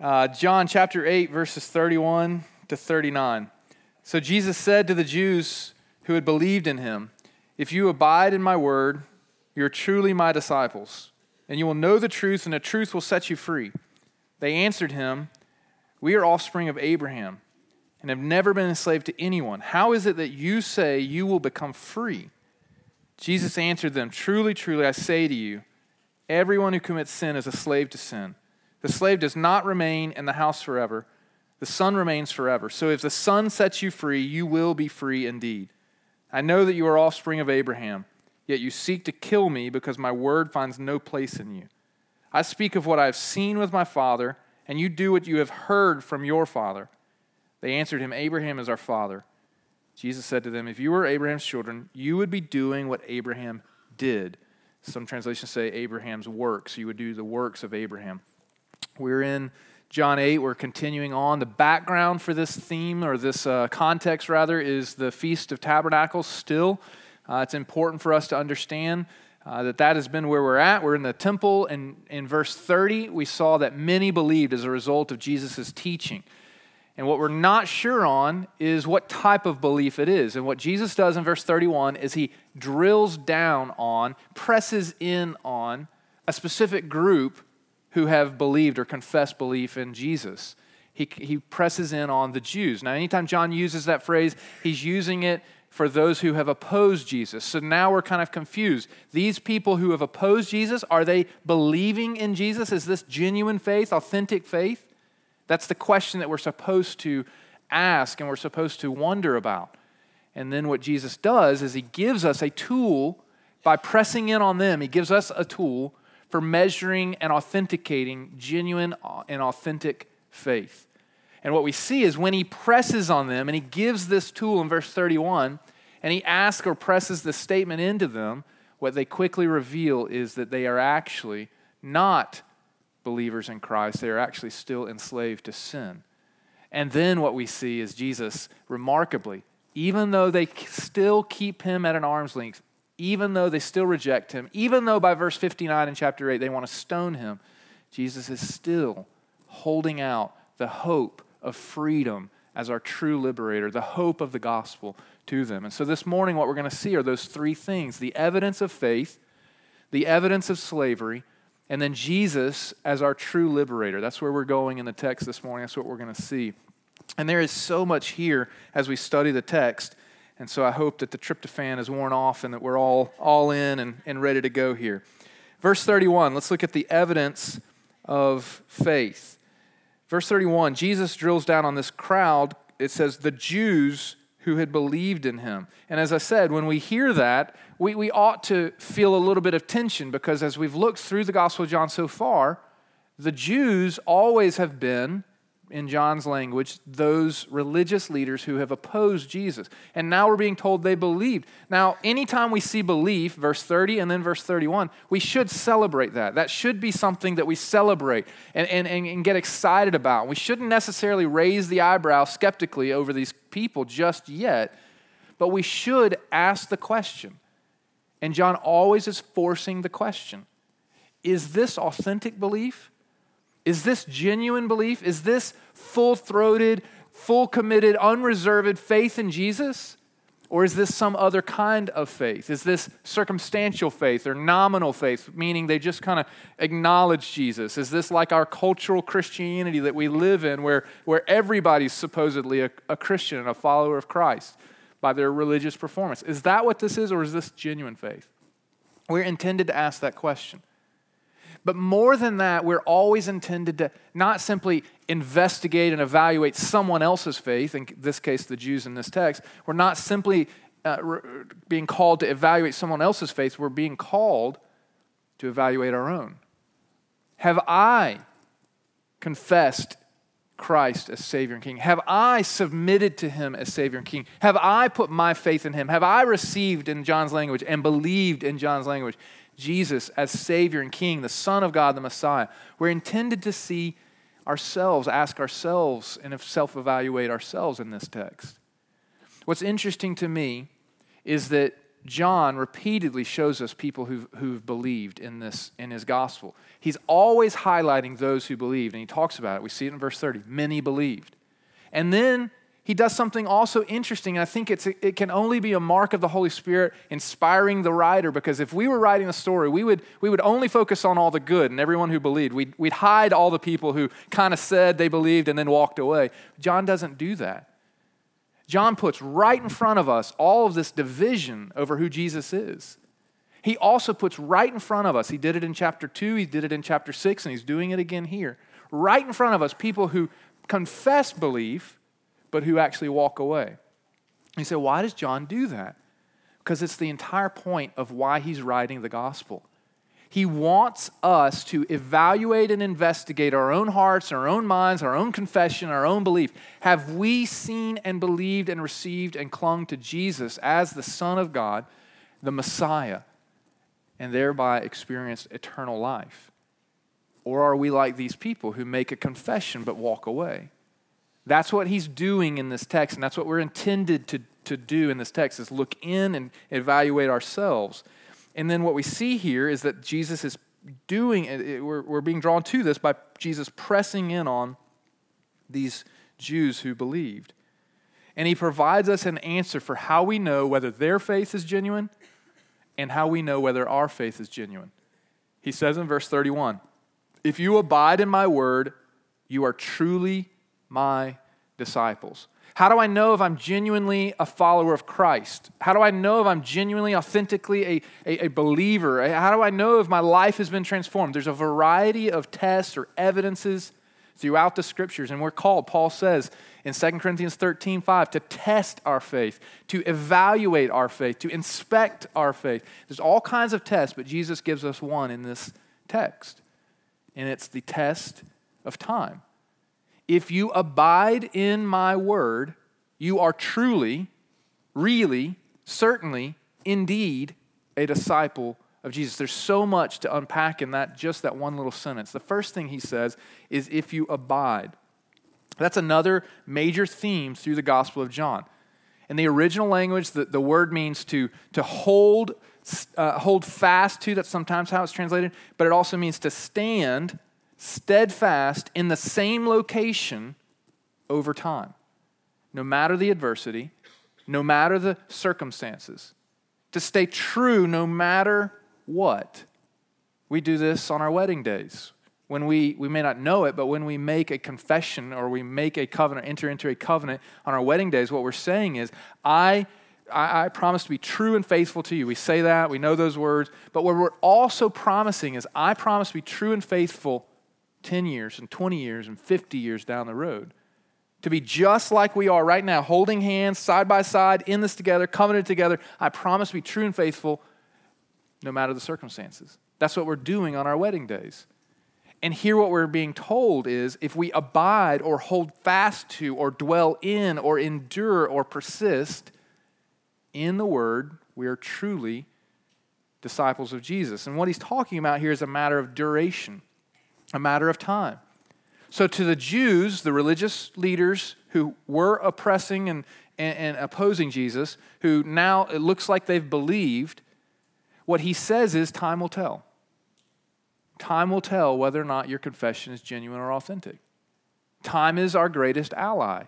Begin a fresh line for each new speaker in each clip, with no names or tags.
Uh, John chapter 8, verses 31 to 39. So Jesus said to the Jews who had believed in him, If you abide in my word, you're truly my disciples, and you will know the truth, and the truth will set you free. They answered him, We are offspring of Abraham and have never been enslaved to anyone. How is it that you say you will become free? Jesus answered them, Truly, truly, I say to you, everyone who commits sin is a slave to sin. The slave does not remain in the house forever, the son remains forever. So if the son sets you free, you will be free indeed. I know that you are offspring of Abraham, yet you seek to kill me because my word finds no place in you. I speak of what I have seen with my father, and you do what you have heard from your father. They answered him, Abraham is our father. Jesus said to them, If you were Abraham's children, you would be doing what Abraham did. Some translations say Abraham's works. You would do the works of Abraham. We're in John 8. We're continuing on. The background for this theme, or this uh, context rather, is the Feast of Tabernacles still. Uh, it's important for us to understand uh, that that has been where we're at. We're in the temple, and in verse 30, we saw that many believed as a result of Jesus' teaching. And what we're not sure on is what type of belief it is. And what Jesus does in verse 31 is he drills down on, presses in on a specific group who have believed or confessed belief in Jesus. He, he presses in on the Jews. Now, anytime John uses that phrase, he's using it for those who have opposed Jesus. So now we're kind of confused. These people who have opposed Jesus, are they believing in Jesus? Is this genuine faith, authentic faith? That's the question that we're supposed to ask and we're supposed to wonder about. And then what Jesus does is he gives us a tool by pressing in on them, he gives us a tool for measuring and authenticating genuine and authentic faith. And what we see is when he presses on them and he gives this tool in verse 31 and he asks or presses the statement into them, what they quickly reveal is that they are actually not believers in Christ. They are actually still enslaved to sin. And then what we see is Jesus, remarkably, even though they still keep him at an arm's length, even though they still reject him, even though by verse 59 in chapter 8 they want to stone him, Jesus is still holding out the hope of freedom as our true liberator, the hope of the gospel to them. And so this morning, what we're going to see are those three things the evidence of faith, the evidence of slavery, and then Jesus as our true liberator. That's where we're going in the text this morning. That's what we're going to see. And there is so much here as we study the text. And so I hope that the tryptophan is worn off and that we're all, all in and, and ready to go here. Verse 31, let's look at the evidence of faith. Verse 31, Jesus drills down on this crowd. It says, the Jews who had believed in him. And as I said, when we hear that, we, we ought to feel a little bit of tension because as we've looked through the Gospel of John so far, the Jews always have been in John's language, those religious leaders who have opposed Jesus. And now we're being told they believed. Now, anytime we see belief, verse 30 and then verse 31, we should celebrate that. That should be something that we celebrate and, and, and get excited about. We shouldn't necessarily raise the eyebrow skeptically over these people just yet, but we should ask the question. And John always is forcing the question Is this authentic belief? Is this genuine belief? Is this full throated, full committed, unreserved faith in Jesus? Or is this some other kind of faith? Is this circumstantial faith or nominal faith, meaning they just kind of acknowledge Jesus? Is this like our cultural Christianity that we live in, where, where everybody's supposedly a, a Christian and a follower of Christ by their religious performance? Is that what this is, or is this genuine faith? We're intended to ask that question. But more than that, we're always intended to not simply investigate and evaluate someone else's faith, in this case, the Jews in this text. We're not simply uh, re- being called to evaluate someone else's faith, we're being called to evaluate our own. Have I confessed Christ as Savior and King? Have I submitted to Him as Savior and King? Have I put my faith in Him? Have I received in John's language and believed in John's language Jesus as Savior and King, the Son of God, the Messiah. We're intended to see ourselves, ask ourselves, and self evaluate ourselves in this text. What's interesting to me is that John repeatedly shows us people who've, who've believed in this in his gospel. He's always highlighting those who believed, and he talks about it. We see it in verse 30. Many believed. And then he does something also interesting, I think it's, it can only be a mark of the Holy Spirit inspiring the writer, because if we were writing a story, we would, we would only focus on all the good and everyone who believed. We'd, we'd hide all the people who kind of said they believed and then walked away. John doesn't do that. John puts right in front of us all of this division over who Jesus is. He also puts right in front of us, he did it in chapter 2, he did it in chapter 6, and he's doing it again here. Right in front of us, people who confess belief but who actually walk away. You say, why does John do that? Because it's the entire point of why he's writing the gospel. He wants us to evaluate and investigate our own hearts, our own minds, our own confession, our own belief. Have we seen and believed and received and clung to Jesus as the Son of God, the Messiah, and thereby experienced eternal life? Or are we like these people who make a confession but walk away? That's what he's doing in this text, and that's what we're intended to, to do in this text is look in and evaluate ourselves. And then what we see here is that Jesus is doing, it, we're, we're being drawn to this by Jesus pressing in on these Jews who believed. And he provides us an answer for how we know whether their faith is genuine and how we know whether our faith is genuine. He says in verse 31 If you abide in my word, you are truly my disciples? How do I know if I'm genuinely a follower of Christ? How do I know if I'm genuinely, authentically a, a, a, believer? How do I know if my life has been transformed? There's a variety of tests or evidences throughout the scriptures, and we're called, Paul says in 2 Corinthians 13 5, to test our faith, to evaluate our faith, to inspect our faith. There's all kinds of tests, but Jesus gives us one in this text, and it's the test of time. If you abide in my word, you are truly, really, certainly, indeed a disciple of Jesus. There's so much to unpack in that just that one little sentence. The first thing he says is if you abide. That's another major theme through the Gospel of John. In the original language, the, the word means to, to hold, uh, hold fast to. That's sometimes how it's translated. But it also means to stand steadfast in the same location over time, no matter the adversity, no matter the circumstances, to stay true no matter what. We do this on our wedding days. When we, we may not know it, but when we make a confession or we make a covenant, enter into a covenant on our wedding days, what we're saying is, I I, I, promise to be true and faithful to you. We say that, we know those words, but what we're also promising is, I promise to be true and faithful 10 years and 20 years and 50 years down the road. To be just like we are right now, holding hands side by side in this together, covenanted together. I promise to be true and faithful no matter the circumstances. That's what we're doing on our wedding days. And here, what we're being told is if we abide or hold fast to or dwell in or endure or persist in the word, we are truly disciples of Jesus. And what he's talking about here is a matter of duration a matter of time. So, to the Jews, the religious leaders who were oppressing and, and, and, opposing Jesus, who now it looks like they've believed, what he says is time will tell. Time will tell whether or not your confession is genuine or authentic. Time is our greatest ally.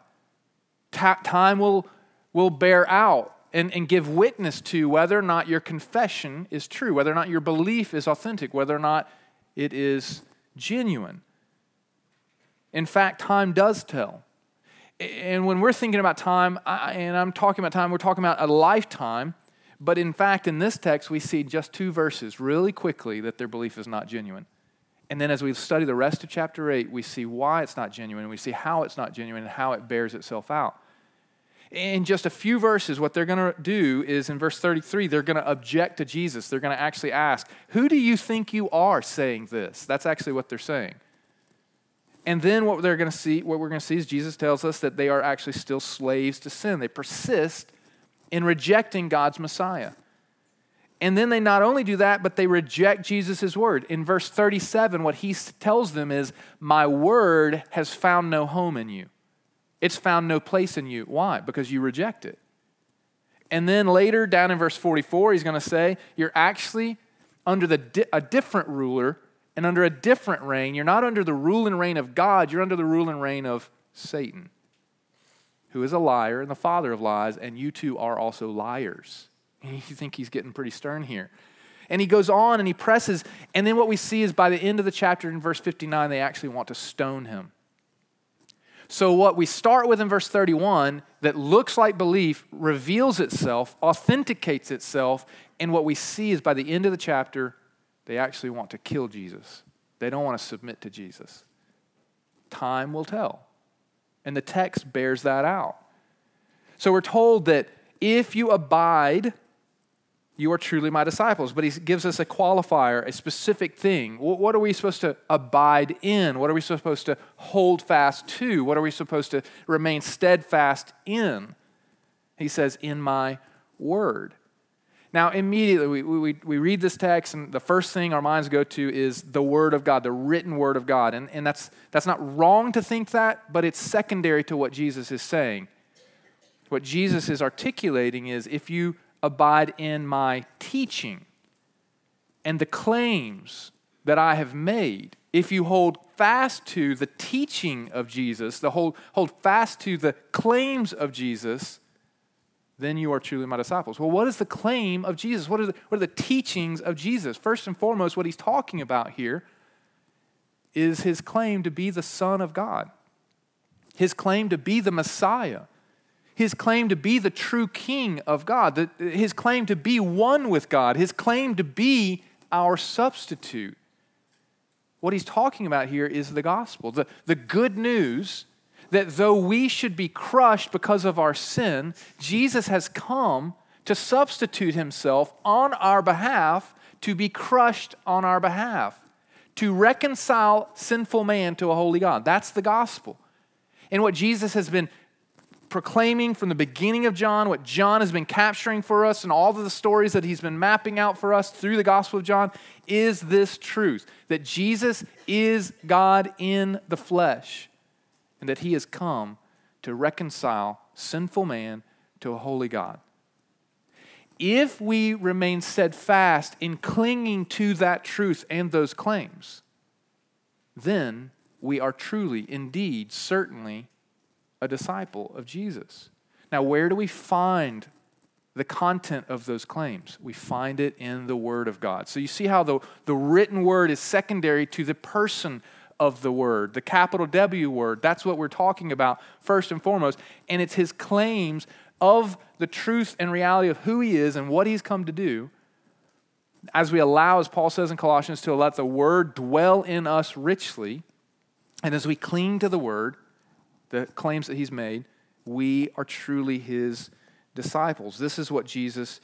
Ta- time will, will bear out and, and give witness to whether or not your confession is true, whether or not your belief is authentic, whether or not it is genuine. In fact, time does tell. And when we're thinking about time, and I'm talking about time, we're talking about a lifetime. But in fact, in this text, we see just two verses really quickly that their belief is not genuine. And then as we study the rest of chapter 8, we see why it's not genuine, and we see how it's not genuine and how it bears itself out. In just a few verses, what they're going to do is in verse 33, they're going to object to Jesus. They're going to actually ask, Who do you think you are saying this? That's actually what they're saying. And then what they're going to see, what we're going to see is Jesus tells us that they are actually still slaves to sin. They persist in rejecting God's Messiah. And then they not only do that, but they reject Jesus' word. In verse 37, what he tells them is, My word has found no home in you. It's found no place in you. Why? Because you reject it. And then later, down in verse 44, he's going to say, You're actually under the di- a different ruler and under a different reign. You're not under the rule and reign of God, you're under the rule and reign of Satan, who is a liar and the father of lies, and you two are also liars. You think he's getting pretty stern here. And he goes on and he presses. And then what we see is by the end of the chapter in verse 59, they actually want to stone him. So, what we start with in verse 31 that looks like belief reveals itself, authenticates itself, and what we see is by the end of the chapter, they actually want to kill Jesus. They don't want to submit to Jesus. Time will tell. And the text bears that out. So, we're told that if you abide you are truly my disciples. But he gives us a qualifier, a specific thing. What are we supposed to abide in? What are we supposed to hold fast to? What are we supposed to remain steadfast in? He says, In my word. Now, immediately we, we, we read this text, and the first thing our minds go to is the Word of God, the written Word of God. And, and that's, that's not wrong to think that, but it's secondary to what Jesus is saying. What Jesus is articulating is if you abide in my teaching and the claims that I have made, if you hold fast to the teaching of Jesus, the hold, hold fast to the claims of Jesus, then you are truly my disciples. Well, what is the claim of Jesus? What are the, what are the teachings of Jesus? First and foremost, what he's talking about here is his claim to be the Son of God, his claim to be the Messiah his claim to be the true king of God, his claim to be one with God, his claim to be our substitute. What he's talking about here is the gospel, the, the good news that though we should be crushed because of our sin, Jesus has come to substitute himself on our behalf to be crushed on our behalf, to reconcile sinful man to a holy God. That's the gospel. And what Jesus has been proclaiming from the beginning of John, what John has been capturing for us, and all of the stories that he's been mapping out for us through the Gospel of John, is this truth that Jesus is God in the flesh, and that he has come to reconcile sinful man to a holy God. If we remain steadfast in clinging to that truth and those claims, then we are truly, indeed, certainly a disciple of Jesus. Now, where do we find the content of those claims? We find it in the Word of God. So you see how the, the written Word is secondary to the person of the Word, the capital W word. That's what we're talking about first and foremost. And it's His claims of the truth and reality of who He is and what He's come to do. As we allow, as Paul says in Colossians, to let the Word dwell in us richly, and as we cling to the Word, the claims that he's made, we are truly his disciples. This is what Jesus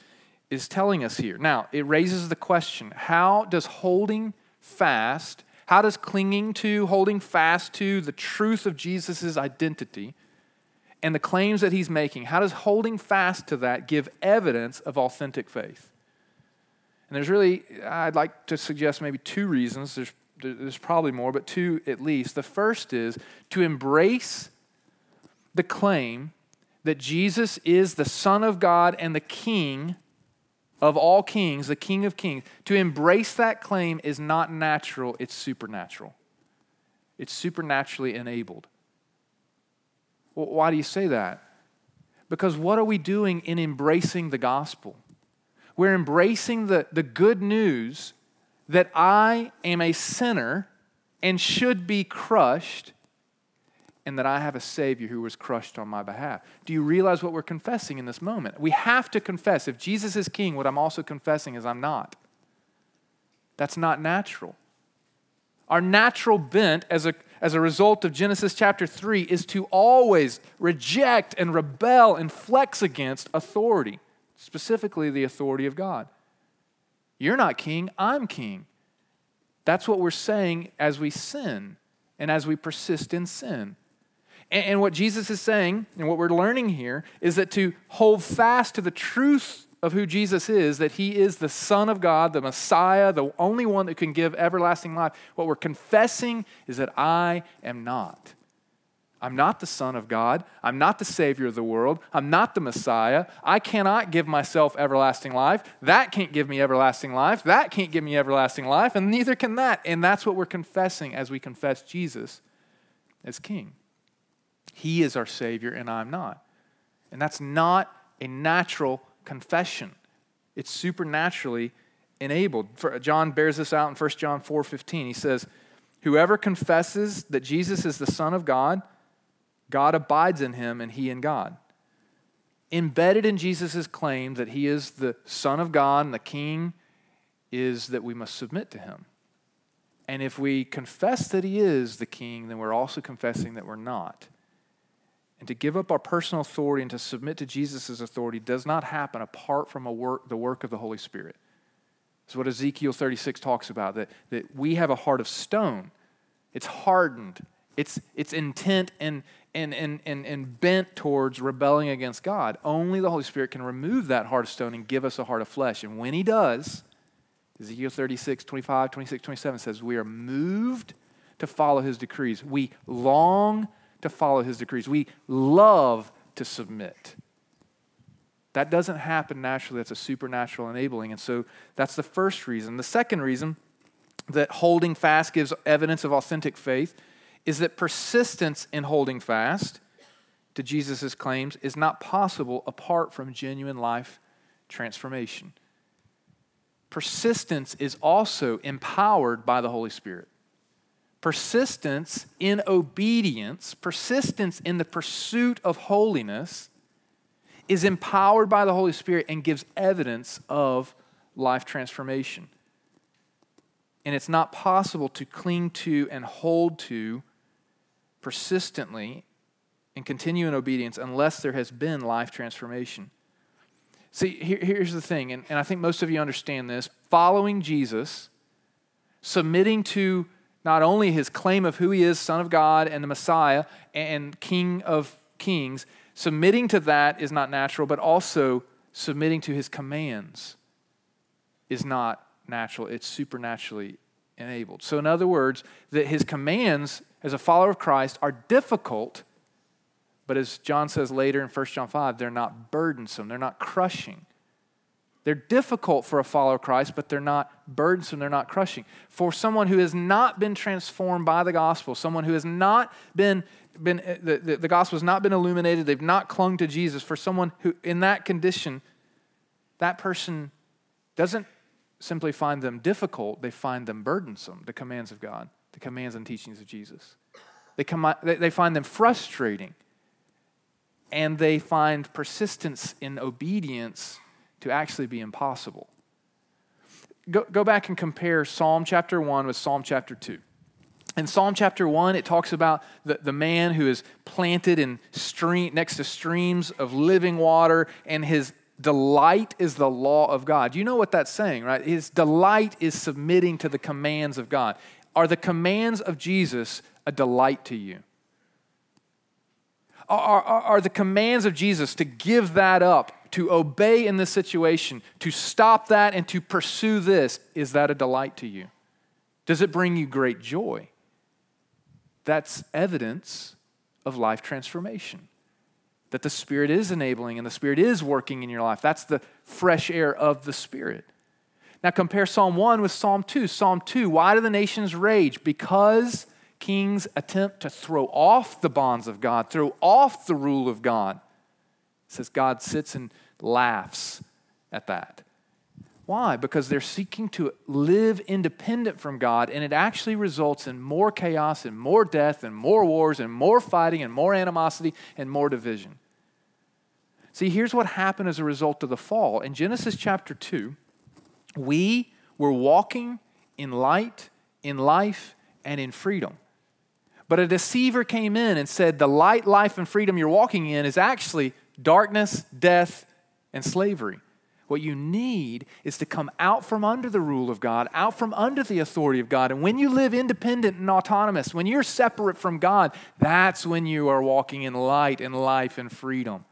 is telling us here. Now, it raises the question how does holding fast, how does clinging to, holding fast to the truth of Jesus' identity and the claims that he's making, how does holding fast to that give evidence of authentic faith? And there's really, I'd like to suggest maybe two reasons. There's, there's probably more, but two at least. The first is to embrace the claim that Jesus is the Son of God and the King of all kings, the King of kings, to embrace that claim is not natural, it's supernatural. It's supernaturally enabled. Well, why do you say that? Because what are we doing in embracing the gospel? We're embracing the, the good news that I am a sinner and should be crushed and that I have a Savior who was crushed on my behalf. Do you realize what we're confessing in this moment? We have to confess. If Jesus is King, what I'm also confessing is I'm not. That's not natural. Our natural bent as a, as a result of Genesis chapter 3 is to always reject and rebel and flex against authority, specifically the authority of God. You're not king, I'm king. That's what we're saying as we sin and as we persist in sin. And, what Jesus is saying, and what we're learning here, is that to hold fast to the truth of who Jesus is, that he is the Son of God, the Messiah, the only one that can give everlasting life, what we're confessing is that I am not. I'm not the Son of God. I'm not the Savior of the world. I'm not the Messiah. I cannot give myself everlasting life. That can't give me everlasting life. That can't give me everlasting life, and neither can that. And that's what we're confessing as we confess Jesus as King. He is our Savior, and I'm not. And that's not a natural confession, it's supernaturally enabled. John bears this out in 1 John 4 15. He says, Whoever confesses that Jesus is the Son of God, God abides in him and he in God. Embedded in Jesus' claim that he is the Son of God and the King is that we must submit to him. And if we confess that he is the King, then we're also confessing that we're not. And to give up our personal authority and to submit to Jesus' authority does not happen apart from work, the work of the Holy Spirit. It's what Ezekiel 36 talks about that, that we have a heart of stone. It's hardened, it's, it's intent and, and, and, and, and bent towards rebelling against God. Only the Holy Spirit can remove that heart of stone and give us a heart of flesh. And when He does, Ezekiel 36, 25, 26, 27 says, We are moved to follow His decrees. We long to follow His decrees. We love to submit. That doesn't happen naturally. That's a supernatural enabling. And so that's the first reason. The second reason that holding fast gives evidence of authentic faith is that persistence in holding fast to Jesus' claims is not possible apart from genuine life transformation. Persistence is also empowered by the Holy Spirit. Persistence in obedience, persistence in the pursuit of holiness is empowered by the Holy Spirit and gives evidence of life transformation. And it's not possible to cling to and hold to persistently and continue in obedience unless there has been life transformation. See, here, here's the thing, and, and I think most of you understand this following Jesus, submitting to not only his claim of who he is, Son of God and the Messiah and King of Kings, submitting to that is not natural, but also submitting to his commands is not natural, it's supernaturally enabled. So, in other words, that his commands as a follower of Christ are difficult, but as John says later in 1 John 5, they're not burdensome, they're not crushing. They're difficult for a follower of Christ, but they're not burdensome, they're not crushing. For someone who has not been transformed by the gospel, someone who has not been, been eh, the, the, the gospel has not been illuminated, they've not clung to Jesus, for someone who, in that condition, that person doesn't simply find them difficult, they find them burdensome, the commands of God the commands and teachings of Jesus. They, come, they find them frustrating, and they find persistence in obedience to actually be impossible. Go, go back and compare Psalm chapter 1 with Psalm chapter 2. In Psalm chapter 1, it talks about the, the man who is planted in stream, next to streams of living water, and his delight is the law of God. You know what that's saying, right? His delight is submitting to the commands of God. Are the commands of Jesus a delight to you? Are, are, are, the commands of Jesus to give that up, to obey in this situation, to stop that and to pursue this, is that a delight to you? Does it bring you great joy? That's evidence of life transformation. That the Spirit is enabling and the Spirit is working in your life. That's the fresh air of the Spirit. Now compare Psalm 1 with Psalm 2. Psalm 2, why do the nations rage? Because kings attempt to throw off the bonds of God, throw off the rule of God. Says God sits and laughs at that. Why? Because they're seeking to live independent from God, and it actually results in more chaos and more death and more wars and more fighting and more animosity and more division. See, here's what happened as a result of the fall. In Genesis chapter 2, we were walking in light, in life, and in freedom. But a deceiver came in and said, The light, life, and freedom you're walking in is actually darkness, death, and slavery. What you need is to come out from under the rule of God, out from under the authority of God. And when you live independent and autonomous, when you're separate from God, that's when you are walking in light and life and freedom.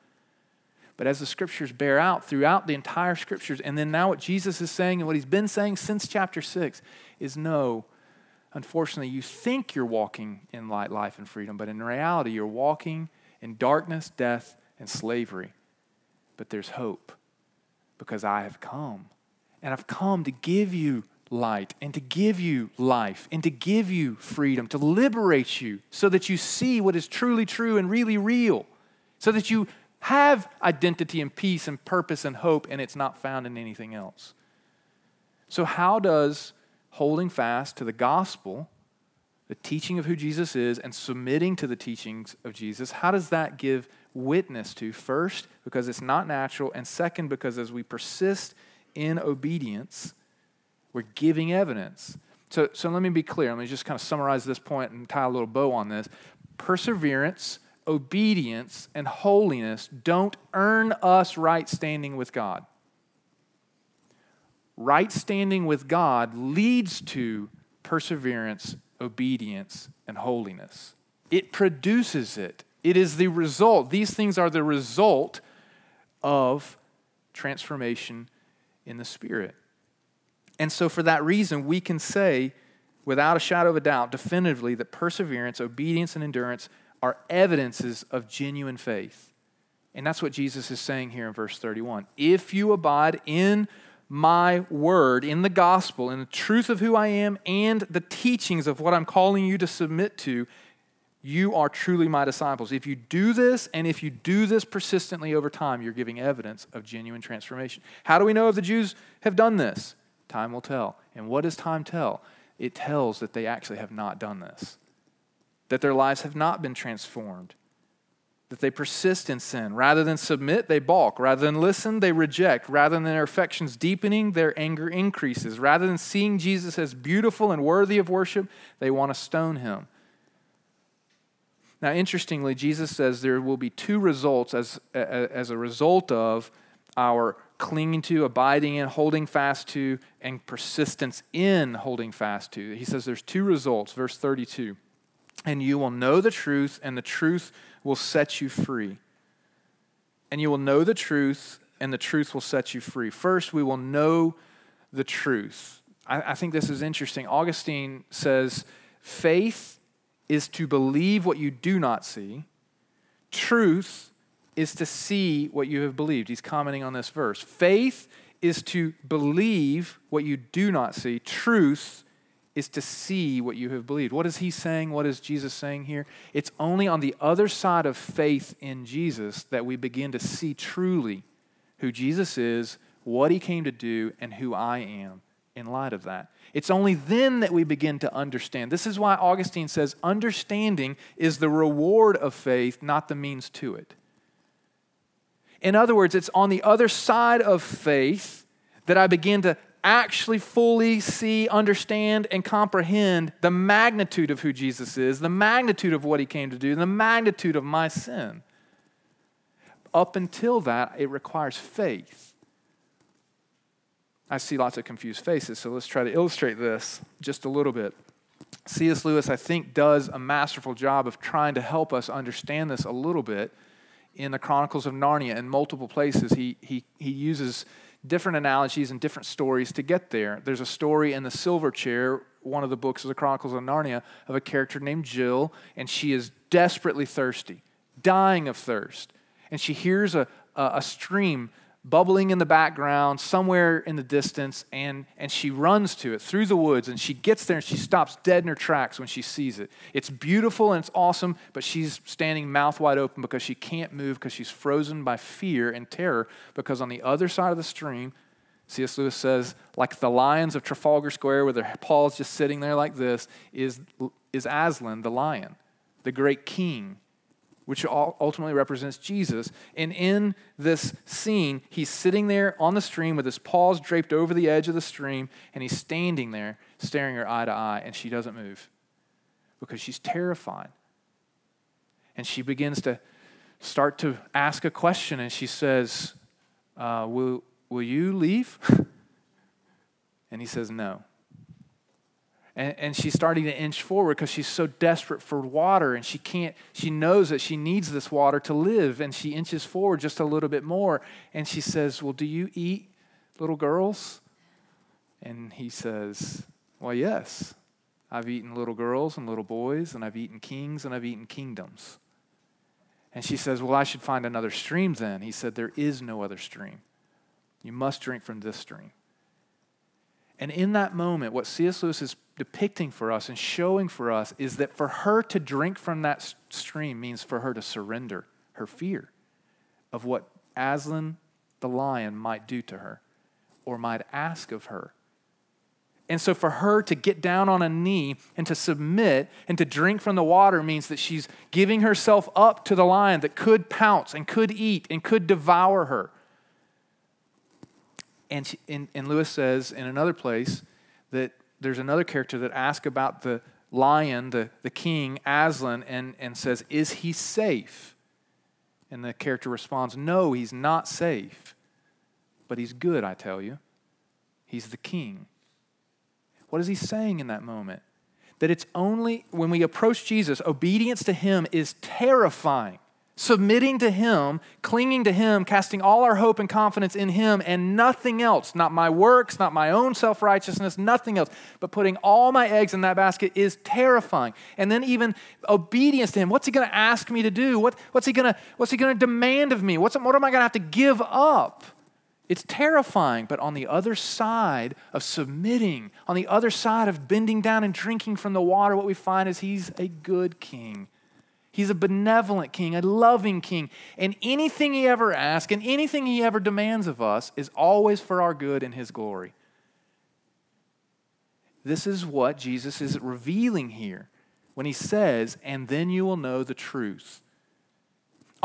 But as the scriptures bear out throughout the entire scriptures, and then now what Jesus is saying and what he's been saying since chapter 6 is no, unfortunately, you think you're walking in light, life, and freedom, but in reality, you're walking in darkness, death, and slavery. But there's hope because I have come. And I've come to give you light and to give you life and to give you freedom, to liberate you so that you see what is truly true and really real, so that you have identity and peace and purpose and hope and it's not found in anything else. So, how does holding fast to the gospel, the teaching of who Jesus is, and submitting to the teachings of Jesus, how does that give witness to? First, because it's not natural, and second, because as we persist in obedience, we're giving evidence. So, so let me be clear. Let me just kind of summarize this point and tie a little bow on this. Perseverance, obedience, and holiness don't earn us right standing with God. Right standing with God leads to perseverance, obedience, and holiness. It produces it. It is the result. These things are the result of transformation in the Spirit. And so, for that reason, we can say, without a shadow of a doubt, definitively, that perseverance, obedience, and endurance are evidences of genuine faith. And that's what Jesus is saying here in verse 31. If you abide in my word, in the gospel, in the truth of who I am, and the teachings of what I'm calling you to submit to, you are truly my disciples. If you do this, and if you do this persistently over time, you're giving evidence of genuine transformation. How do we know if the Jews have done this? Time will tell. And what does time tell? It tells that they actually have not done this, that their lives have not been transformed, that they persist in sin. Rather than submit, they balk. Rather than listen, they reject. Rather than their affections deepening, their anger increases. Rather than seeing Jesus as beautiful and worthy of worship, they want to stone him. Now, interestingly, Jesus says there will be two results as, as a result of our clinging to, abiding in, holding fast to, and persistence in holding fast to. He says there's two results. Verse 32 And you will know the truth, and the truth will set you free. And you will know the truth, and the truth will set you free. First, we will know the truth. I, I think this is interesting. Augustine says faith is to believe what you do not see, truth is to see what you have believed. He's commenting on this verse. Faith is to believe what you do not see. Truth is to see what you have believed. What is he saying? What is Jesus saying here? It's only on the other side of faith in Jesus that we begin to see truly who Jesus is, what he came to do, and who I am in light of that. It's only then that we begin to understand. This is why Augustine says understanding is the reward of faith, not the means to it. In other words, it's on the other side of faith that I begin to actually fully see, understand, and comprehend the magnitude of who Jesus is, the magnitude of what he came to do, and the magnitude of my sin. Up until that, it requires faith. I see lots of confused faces, so let's try to illustrate this just a little bit. C.S. Lewis, I think, does a masterful job of trying to help us understand this a little bit in the Chronicles of Narnia in multiple places. He, he, he uses different analogies and different stories to get there. There's a story in The Silver Chair, one of the books of the Chronicles of Narnia, of a character named Jill, and she is desperately thirsty, dying of thirst. And she hears a, a, a stream bubbling in the background, somewhere in the distance, and, and she runs to it through the woods, and she gets there and she stops dead in her tracks when she sees it. It's beautiful and it's awesome, but she's standing mouth wide open because she can't move because she's frozen by fear and terror because on the other side of the stream, C.S. Lewis says, like the lions of Trafalgar Square with their paws just sitting there like this, is, is Aslan, the lion, the great king which ultimately represents Jesus. And in this scene, he's sitting there on the stream with his paws draped over the edge of the stream, and he's standing there staring her eye to eye, and she doesn't move because she's terrified. And she begins to start to ask a question, and she says, uh, will, will you leave? and he says, No. And, and she's starting to inch forward because she's so desperate for water and she can't, she knows that she needs this water to live. And she inches forward just a little bit more and she says, Well, do you eat little girls? And he says, Well, yes. I've eaten little girls and little boys, and I've eaten kings, and I've eaten kingdoms. And she says, Well, I should find another stream then. He said, There is no other stream. You must drink from this stream. And in that moment, what C.S. Lewis is depicting for us and showing for us is that for her to drink from that stream means for her to surrender her fear of what Aslan the lion might do to her or might ask of her. And so, for her to get down on a knee and to submit and to drink from the water means that she's giving herself up to the lion that could pounce and could eat and could devour her. And, she, and, and Lewis says in another place that there's another character that asks about the lion, the, the king, Aslan, and, and says, Is he safe? And the character responds, No, he's not safe. But he's good, I tell you. He's the king. What is he saying in that moment? That it's only when we approach Jesus, obedience to him is terrifying. Submitting to him, clinging to him, casting all our hope and confidence in him and nothing else, not my works, not my own self righteousness, nothing else, but putting all my eggs in that basket is terrifying. And then even obedience to him. What's he going to ask me to do? What, what's he going to what's he going to demand of me? What's, what am I going to have to give up? It's terrifying, but on the other side of submitting, on the other side of bending down and drinking from the water, what we find is he's a good king. He's a benevolent king, a loving king. And anything he ever asks and anything he ever demands of us is always for our good and his glory. This is what Jesus is revealing here when he says, And then you will know the truth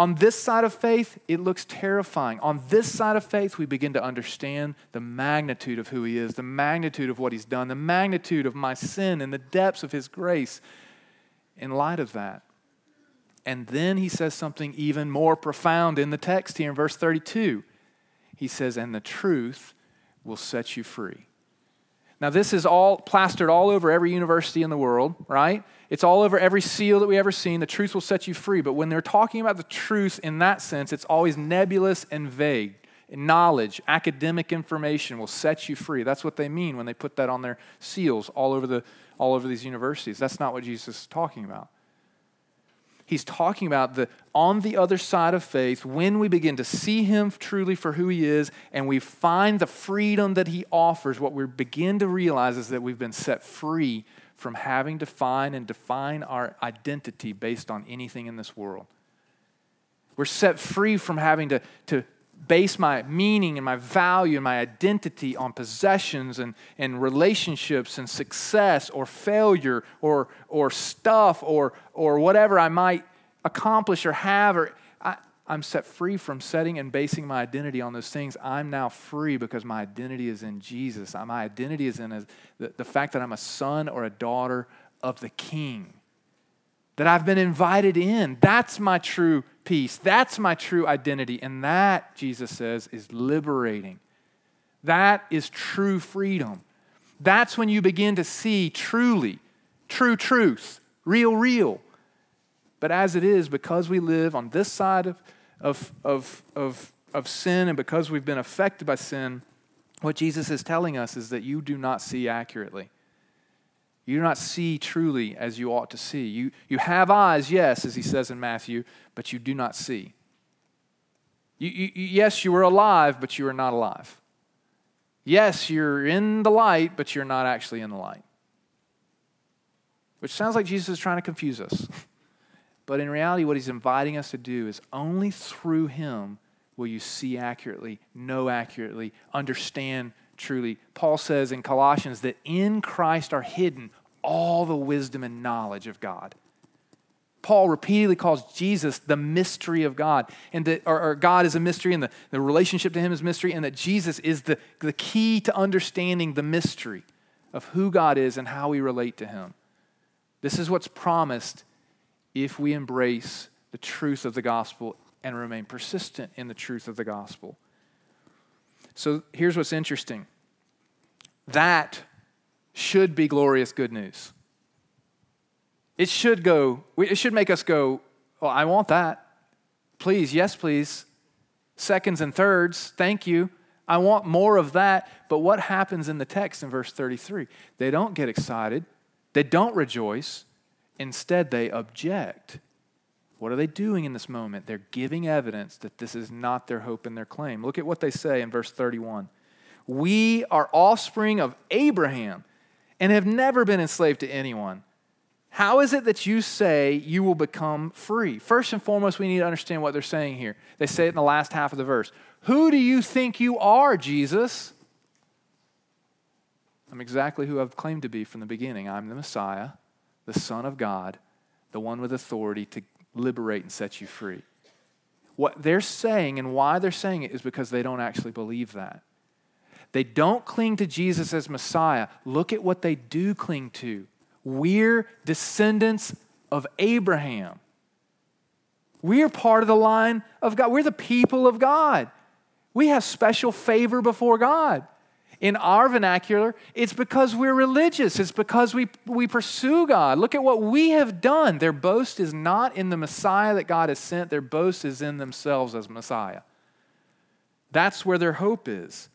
on this side of faith, it looks terrifying. On this side of faith, we begin to understand the magnitude of who He is, the magnitude of what He's done, the magnitude of my sin, and the depths of His grace in light of that. And then He says something even more profound in the text here in verse 32. He says, And the truth will set you free. Now, this is all plastered all over every university in the world, right? It's all over every seal that we ever seen. The truth will set you free. But when they're talking about the truth in that sense, it's always nebulous and vague. Knowledge, academic information will set you free. That's what they mean when they put that on their seals all over, the, all over these universities. That's not what Jesus is talking about he's talking about the on the other side of faith when we begin to see him truly for who he is and we find the freedom that he offers what we begin to realize is that we've been set free from having to find and define our identity based on anything in this world. We're set free from having to, to base my meaning and my value and my identity on possessions and, and relationships and success or failure or, or stuff or, or whatever I might accomplish or have. Or I, I'm set free from setting and basing my identity on those things. I'm now free because my identity is in Jesus. My identity is in the, the fact that I'm a son or a daughter of the King that I've been invited in. That's my true peace. That's my true identity. And that, Jesus says, is liberating. That is true freedom. That's when you begin to see truly, true truth, real, real. But as it is, because we live on this side of, of, of, of, of sin and because we've been affected by sin, what Jesus is telling us is that you do not see accurately. You do not see truly as you ought to see. You, you have eyes, yes, as he says in Matthew, but you do not see. You, you, yes, you are alive, but you are not alive. Yes, you're in the light, but you're not actually in the light. Which sounds like Jesus is trying to confuse us. but in reality, what he's inviting us to do is only through him will you see accurately, know accurately, understand truly. Paul says in Colossians that in Christ are hidden all the wisdom and knowledge of God. Paul repeatedly calls Jesus the mystery of God, and that or, or, God is a mystery, and the, the relationship to Him is mystery, and that Jesus is the, the key to understanding the mystery of who God is and how we relate to Him. This is what's promised if we embrace the truth of the gospel and remain persistent in the truth of the gospel. So here's what's interesting that should be glorious good news. It should go, it should make us go, well, I want that. Please, yes, please. Seconds and thirds, thank you. I want more of that. But what happens in the text in verse 33? They don't get excited. They don't rejoice. Instead, they object. What are they doing in this moment? They're giving evidence that this is not their hope and their claim. Look at what they say in verse 31. We are offspring of Abraham and have never been enslaved to anyone. How is it that you say you will become free? First and foremost, we need to understand what they're saying here. They say it in the last half of the verse. Who do you think you are, Jesus? I'm exactly who I've claimed to be from the beginning. I'm the Messiah, the Son of God, the one with authority to liberate and set you free. What they're saying and why they're saying it is because they don't actually believe that. They don't cling to Jesus as Messiah. Look at what they do cling to. We're descendants of Abraham. We're part of the line of God. We're the people of God. We have special favor before God. In our vernacular, it's because we're religious. It's because we, we pursue God. Look at what we have done. Their boast is not in the Messiah that God has sent, their boast is in themselves as Messiah. That's where their hope is.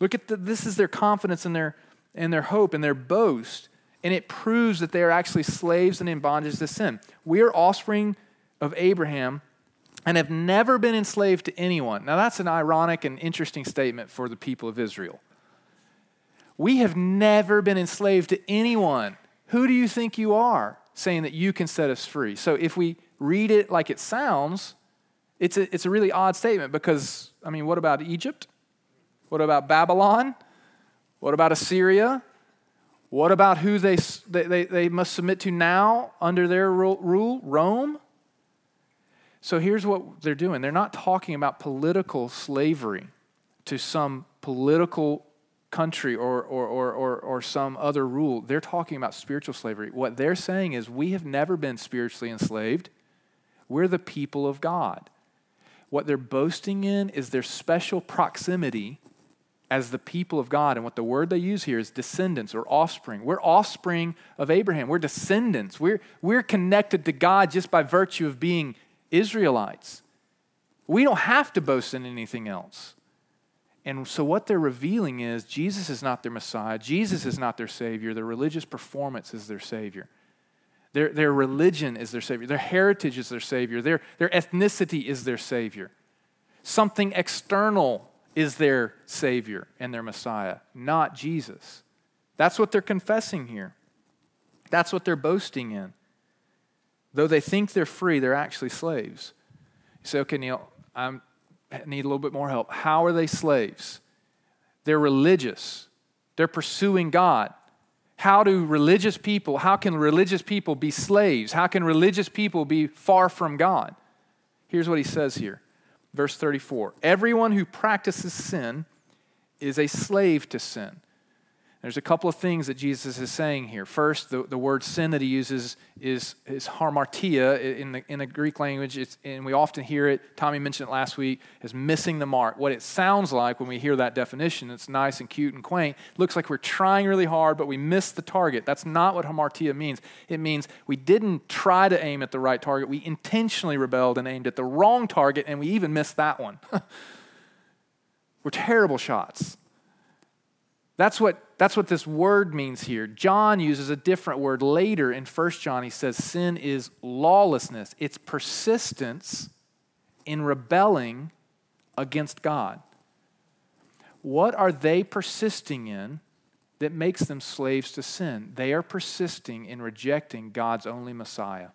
Look at the, this is their confidence and their, and their hope and their boast. And it proves that they are actually slaves and in bondage to sin. We are offspring of Abraham and have never been enslaved to anyone. Now, that's an ironic and interesting statement for the people of Israel. We have never been enslaved to anyone. Who do you think you are saying that you can set us free? So, if we read it like it sounds, it's a, it's a really odd statement because, I mean, what about Egypt? What about Babylon? What about Assyria? What about who they, they, they must submit to now under their rule? Rome? So here's what they're doing they're not talking about political slavery to some political country or, or, or, or, or some other rule. They're talking about spiritual slavery. What they're saying is, we have never been spiritually enslaved. We're the people of God. What they're boasting in is their special proximity as the people of God. And what the word they use here is descendants or offspring. We're offspring of Abraham. We're descendants. We're, we're connected to God just by virtue of being Israelites. We don't have to boast in anything else. And so, what they're revealing is Jesus is not their Messiah, Jesus is not their Savior, their religious performance is their Savior. Their, their religion is their Savior, their heritage is their Savior, their, their ethnicity is their Savior. Something external is their Savior and their Messiah, not Jesus. That's what they're confessing here. That's what they're boasting in. Though they think they're free, they're actually slaves. You say, okay, Neal, I'm, I need a little bit more help. How are they slaves? They're religious, they're pursuing God. How do religious people, how can religious people be slaves? How can religious people be far from God? Here's what he says here. Verse 34 Everyone who practices sin is a slave to sin. There's a couple of things that Jesus is saying here. First, the, the word sin that he uses is, is hamartia in the, in the Greek language, it's, and we often hear it, Tommy mentioned it last week, as missing the mark. What it sounds like when we hear that definition, it's nice and cute and quaint, looks like we're trying really hard, but we missed the target. That's not what hamartia means. It means we didn't try to aim at the right target, we intentionally rebelled and aimed at the wrong target, and we even missed that one. we're terrible shots. That's what, that's what this word means here. John uses a different word later in 1 John. He says sin is lawlessness, it's persistence in rebelling against God. What are they persisting in that makes them slaves to sin? They are persisting in rejecting God's only Messiah.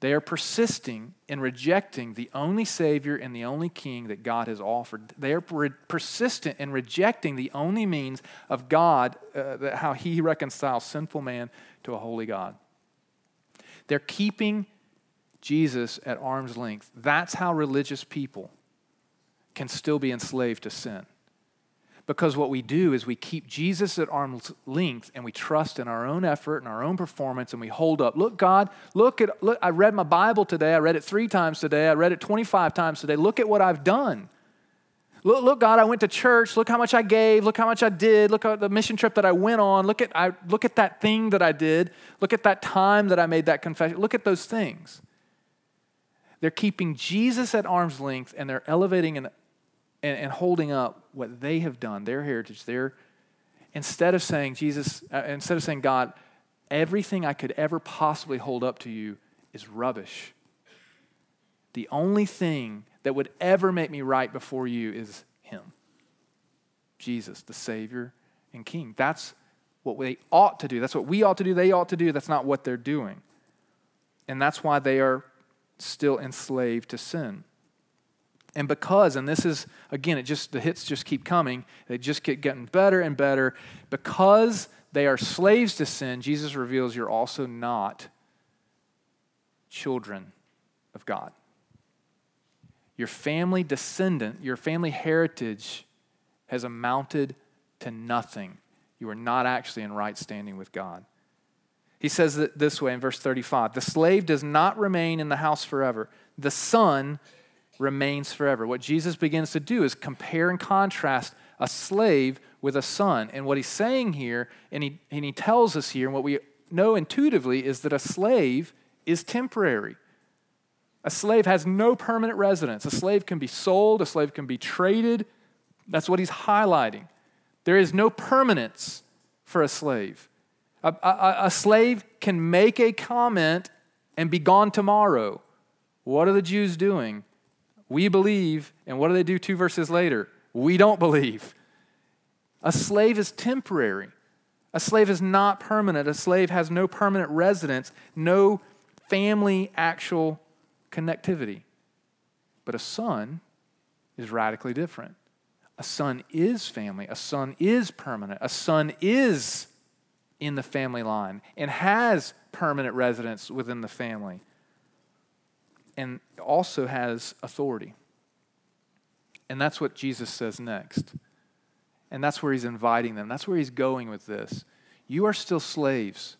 They are persisting in rejecting the only Savior and the only King that God has offered. They are re- persistent in rejecting the only means of God, uh, how He reconciles sinful man to a holy God. They're keeping Jesus at arm's length. That's how religious people can still be enslaved to sin. Because what we do is we keep Jesus at arm's length and we trust in our own effort and our own performance and we hold up. Look, God, look at look, I read my Bible today. I read it three times today. I read it 25 times today. Look at what I've done. Look, look, God, I went to church. Look how much I gave. Look how much I did. Look at the mission trip that I went on. Look at, I, look at that thing that I did. Look at that time that I made that confession. Look at those things. They're keeping Jesus at arm's length and they're elevating and, and, and holding up what they have done, their heritage, their instead of saying, Jesus, uh, instead of saying, God, everything I could ever possibly hold up to you is rubbish. The only thing that would ever make me right before you is Him Jesus, the Savior and King. That's what they ought to do. That's what we ought to do. They ought to do. That's not what they're doing. And that's why they are still enslaved to sin. And because, and this is, again, it just, the hits just keep coming, they just get getting better and better. Because they are slaves to sin, Jesus reveals you're also not children of God. Your family descendant, your family heritage has amounted to nothing. You are not actually in right standing with God. He says it this way in verse 35 The slave does not remain in the house forever, the son remains forever. What Jesus begins to do is compare and contrast a slave with a son. And what he's saying here, and he, and he tells us here, and what we know intuitively, is that a slave is temporary. A slave has no permanent residence. A slave can be sold, a slave can be traded. That's what he's highlighting. There is no permanence for a slave. A, a, a, slave can make a comment and be gone tomorrow. What are the Jews doing? We believe, and what do they do two verses later? We don't believe. A slave is temporary. A slave is not permanent. A slave has no permanent residence, no family actual connectivity. But a son is radically different. A son is family. A son is permanent. A son is in the family line and has permanent residence within the family and also has authority. And that's what Jesus says next. And that's where he's inviting them. That's where he's going with this. You are still slaves,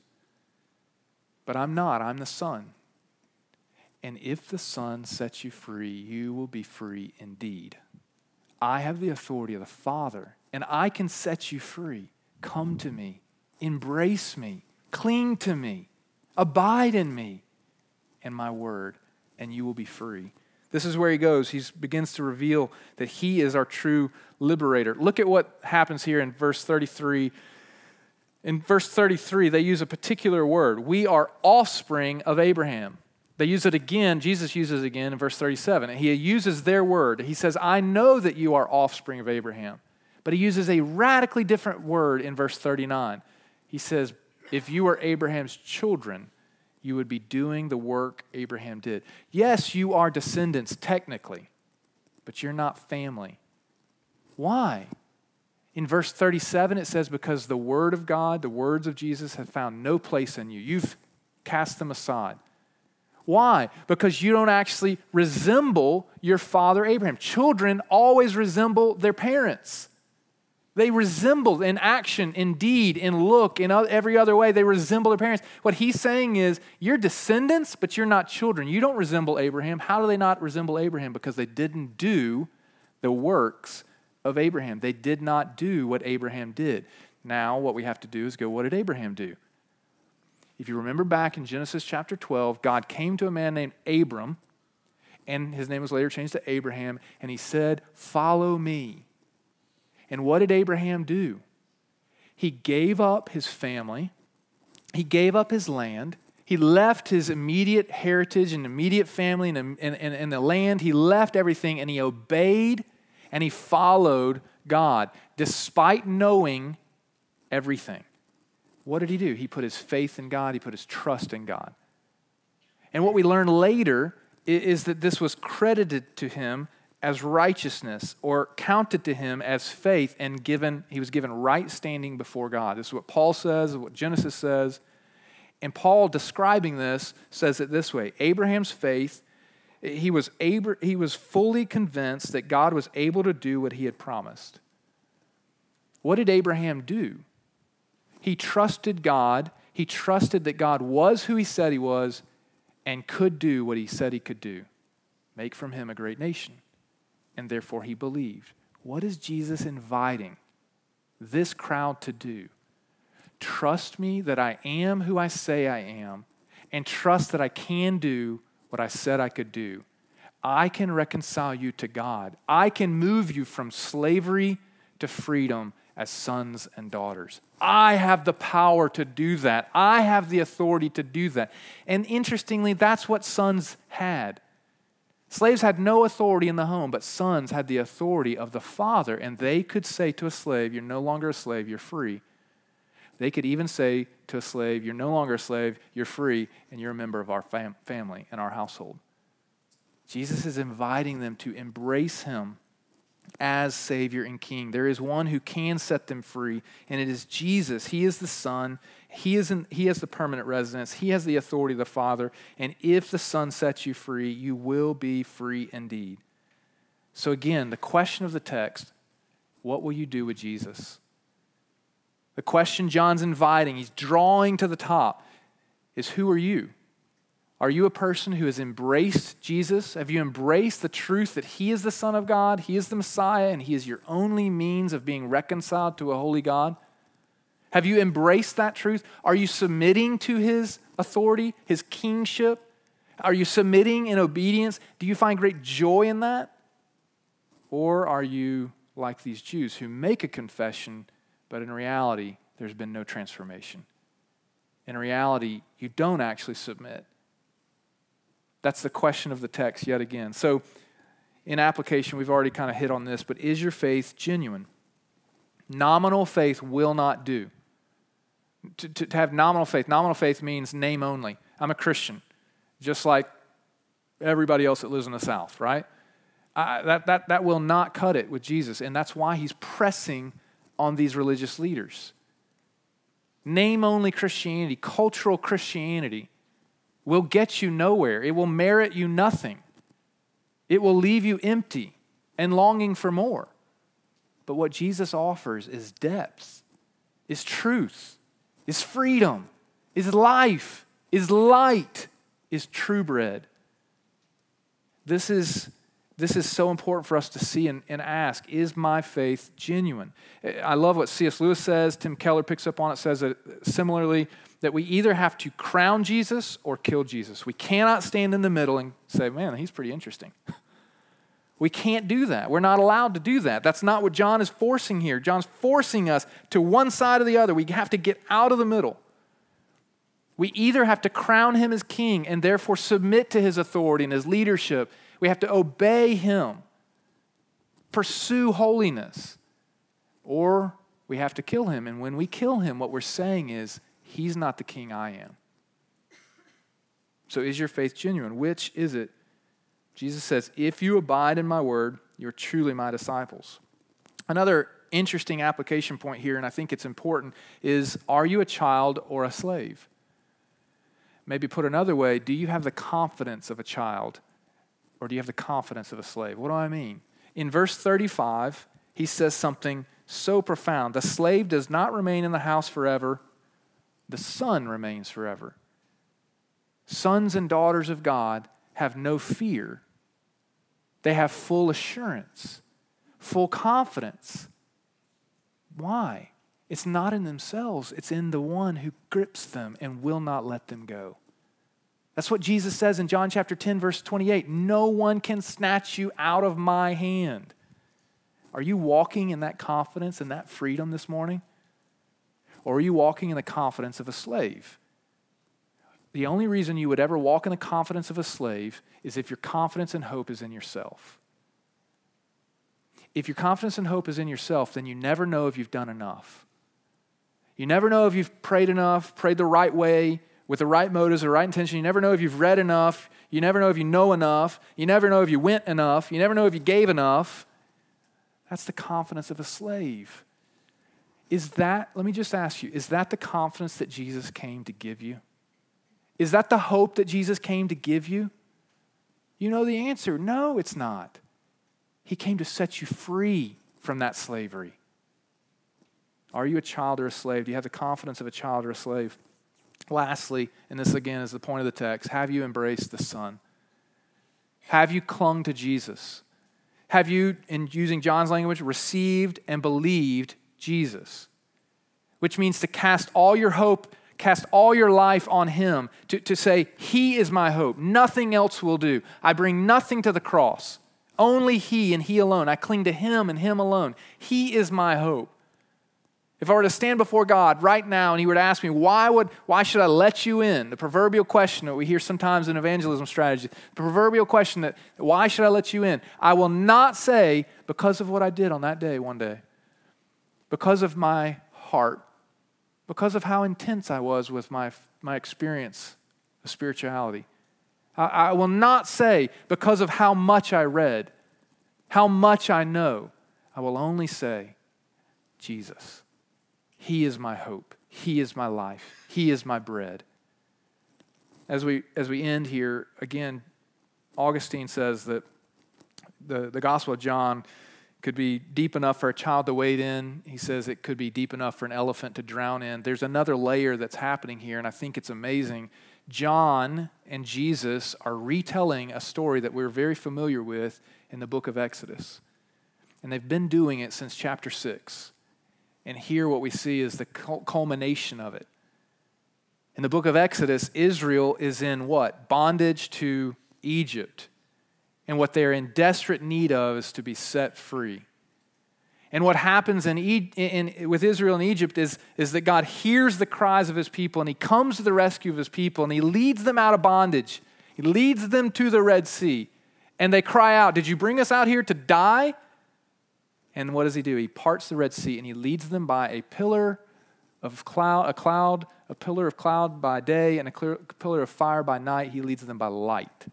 but I'm not. I'm the Son. And if the Son sets you free, you will be free indeed. I have the authority of the Father, and I can set you free. Come to me, embrace me, cling to me, abide in me and my word, and you will be free. This is where he goes. He begins to reveal that he is our true liberator. Look at what happens here in verse 33. In verse 33, they use a particular word. We are offspring of Abraham. They use it again, Jesus uses it again in verse 37. He uses their word. He says, I know that you are offspring of Abraham. But he uses a radically different word in verse 39. He says, If you are Abraham's children, you would be doing the work Abraham did. Yes, you are descendants technically, but you're not family. Why? In verse 37, it says, Because the word of God, the words of Jesus, have found no place in you. You've cast them aside. Why? Because you don't actually resemble your father Abraham. Children always resemble their parents. They resemble in action, in deed, in look, in every other way, they resemble their parents. What he's saying is, you're descendants, but you're not children. You don't resemble Abraham. How do they not resemble Abraham? Because they didn't do the works of Abraham. They did not do what Abraham did. Now, what we have to do is go, what did Abraham do? If you remember back in Genesis chapter 12, God came to a man named Abram, and his name was later changed to Abraham, and he said, Follow me. And what did Abraham do? He gave up his family, he gave up his land, he left his immediate heritage and immediate family and, and, and, and the land, he left everything, and he obeyed and he followed God despite knowing everything. What did he do? He put his faith in God, he put his trust in God. And what we learn later is that this was credited to him as righteousness or counted to him as faith and given he was given right standing before God. This is what Paul says, what Genesis says. And Paul describing this says it this way Abraham's faith, he was, Abra- he was fully convinced that God was able to do what he had promised. What did Abraham do? He trusted God. He trusted that God was who he said he was and could do what he said he could do make from him a great nation and therefore he believed. What is Jesus inviting this crowd to do? Trust me that I am who I say I am, and trust that I can do what I said I could do. I can reconcile you to God. I can move you from slavery to freedom as sons and daughters. I have the power to do that. I have the authority to do that. And interestingly, that's what sons had. Slaves had no authority in the home, but sons had the authority of the father, and they could say to a slave, You're no longer a slave, you're free. They could even say to a slave, You're no longer a slave, you're free, and you're a member of our fam- family and our household. Jesus is inviting them to embrace him as Savior and King. There is one who can set them free, and it is Jesus. He is the Son. He, is in, he has the permanent residence. He has the authority of the Father. And if the Son sets you free, you will be free indeed. So, again, the question of the text what will you do with Jesus? The question John's inviting, he's drawing to the top, is who are you? Are you a person who has embraced Jesus? Have you embraced the truth that He is the Son of God, He is the Messiah, and He is your only means of being reconciled to a holy God? Have you embraced that truth? Are you submitting to His authority, His kingship? Are you submitting in obedience? Do you find great joy in that? Or are you like these Jews who make a confession, but in reality, there's been no transformation? In reality, you don't actually submit that's the question of the text yet again. So, in application, we've already kind of hit on this, but is your faith genuine? Nominal faith will not do. To, to, to, have nominal faith, nominal faith means name only. I'm a Christian, just like everybody else that lives in the South, right? I, that, that, that will not cut it with Jesus, and that's why he's pressing on these religious leaders. Name only Christianity, cultural Christianity, will get you nowhere. It will merit you nothing. It will leave you empty and longing for more. But what Jesus offers is depth, is truth, is freedom, is life, is light, is true bread. This is, this is so important for us to see and, and ask is my faith genuine? I love what C.S. Lewis says. Tim Keller picks up on it, says it similarly that we either have to crown Jesus or kill Jesus. We cannot stand in the middle and say, man, he's pretty interesting. We can't do that. We're not allowed to do that. That's not what John is forcing here. John's forcing us to one side or the other. We have to get out of the middle. We either have to crown him as king and therefore submit to his authority and his leadership. We have to obey him, pursue holiness, or we have to kill him. And when we kill him, what we're saying is, He's not the king I am. So is your faith genuine? Which is it? Jesus says, If you abide in my word, you're truly my disciples. Another interesting application point here, and I think it's important, is are you a child or a slave? Maybe put another way, do you have the confidence of a child or do you have the confidence of a slave? What do I mean? In verse 35, he says something so profound. The slave does not remain in the house forever, the Son remains forever. Sons and daughters of God have no fear, they have full assurance, full confidence. Why? It's not in themselves, it's in the one who grips them and will not let them go. That's what Jesus says in John chapter 10, verse 28 No one can snatch you out of my hand. Are you walking in that confidence and that freedom this morning? Or are you walking in the confidence of a slave? The only reason you would ever walk in the confidence of a slave is if your confidence and hope is in yourself. If your confidence and hope is in yourself, then you never know if you've done enough. You never know if you've prayed enough, prayed the right way, with the right motives, the right intention. You never know if you've read enough. You never know if you know enough. You never know if you went enough. You never know if you gave enough. That's the confidence of a slave. Is that, let me just ask you, is that the confidence that Jesus came to give you? Is that the hope that Jesus came to give you? You know the answer no, it's not. He came to set you free from that slavery. Are you a child or a slave? Do you have the confidence of a child or a slave? Lastly, and this again is the point of the text, have you embraced the Son? Have you clung to Jesus? Have you, in using John's language, received and believed Jesus, which means to cast all your hope, cast all your life on Him, to, to say, He is my hope. Nothing else will do. I bring nothing to the cross. Only He and He alone. I cling to Him and Him alone. He is my hope. If I were to stand before God right now and He were to ask me, why, would, why should I let you in? The proverbial question that we hear sometimes in evangelism strategy, the proverbial question that, why should I let you in? I will not say, because of what I did on that day one day, because of my heart, because of how intense I was with my, my experience of spirituality. I, I will not say, because of how much I read, how much I know. I will only say, Jesus. He is my hope. He is my life. He is my bread. As we, as we end here, again, Augustine says that the, the Gospel of John could be deep enough for a child to wade in. He says it could be deep enough for an elephant to drown in. There's another layer that's happening here, and I think it's amazing. John and Jesus are retelling a story that we're very familiar with in the book of Exodus. And they've been doing it since chapter 6. And here, what we see is the culmination of it. In the book of Exodus, Israel is in what? Bondage to Egypt. And what they're in desperate need of is to be set free. And what happens in, in, with Israel and Egypt is, is that God hears the cries of his people and he comes to the rescue of his people and he leads them out of bondage. He leads them to the Red Sea. And they cry out, Did you bring us out here to die? And what does he do? He parts the Red Sea and he leads them by a pillar of cloud, a cloud, a pillar of cloud by day and a clear, pillar of fire by night. He leads them by light.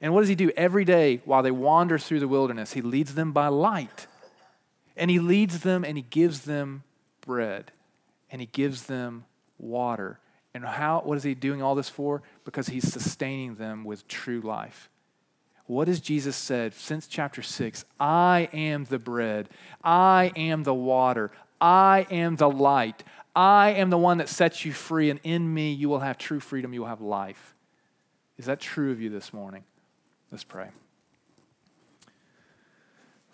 And what does he do every day while they wander through the wilderness? He leads them by light. And he leads them and he gives them bread and he gives them water. And how what is he doing all this for? Because he's sustaining them with true life. What has Jesus said since chapter 6? I am the bread. I am the water. I am the light. I am the one that sets you free, and in me you will have true freedom. You will have life. Is that true of you this morning? Let's pray.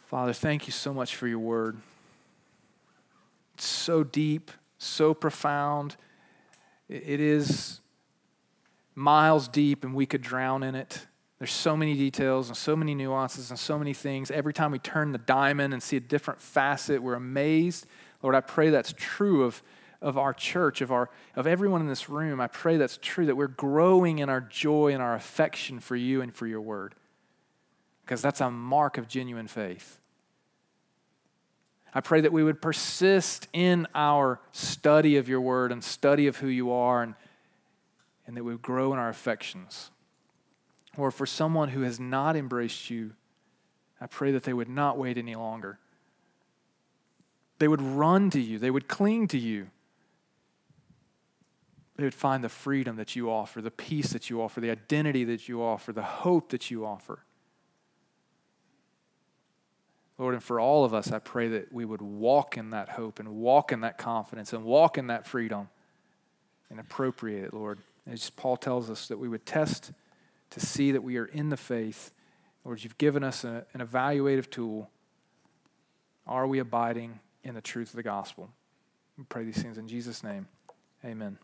Father, thank you so much for your word. It's so deep, so profound. It is miles deep, and we could drown in it. There's so many details and so many nuances and so many things. Every time we turn the diamond and see a different facet, we're amazed. Lord, I pray that's true of, of our church, of, our, of everyone in this room. I pray that's true, that we're growing in our joy and our affection for you and for your word, because that's a mark of genuine faith. I pray that we would persist in our study of your word and study of who you are, and, and that we would grow in our affections or for someone who has not embraced you, I pray that they would not wait any longer. They would run to you, they would cling to you. They would find the freedom that you offer, the peace that you offer, the identity that you offer, the hope that you offer. Lord, and for all of us, I pray that we would walk in that hope and walk in that confidence and walk in that freedom and appropriate it, Lord. As Paul tells us, that we would test to see that we are in the faith. Lord, you've given us a, an evaluative tool. Are we abiding in the truth of the gospel? We pray these things in Jesus' name. Amen.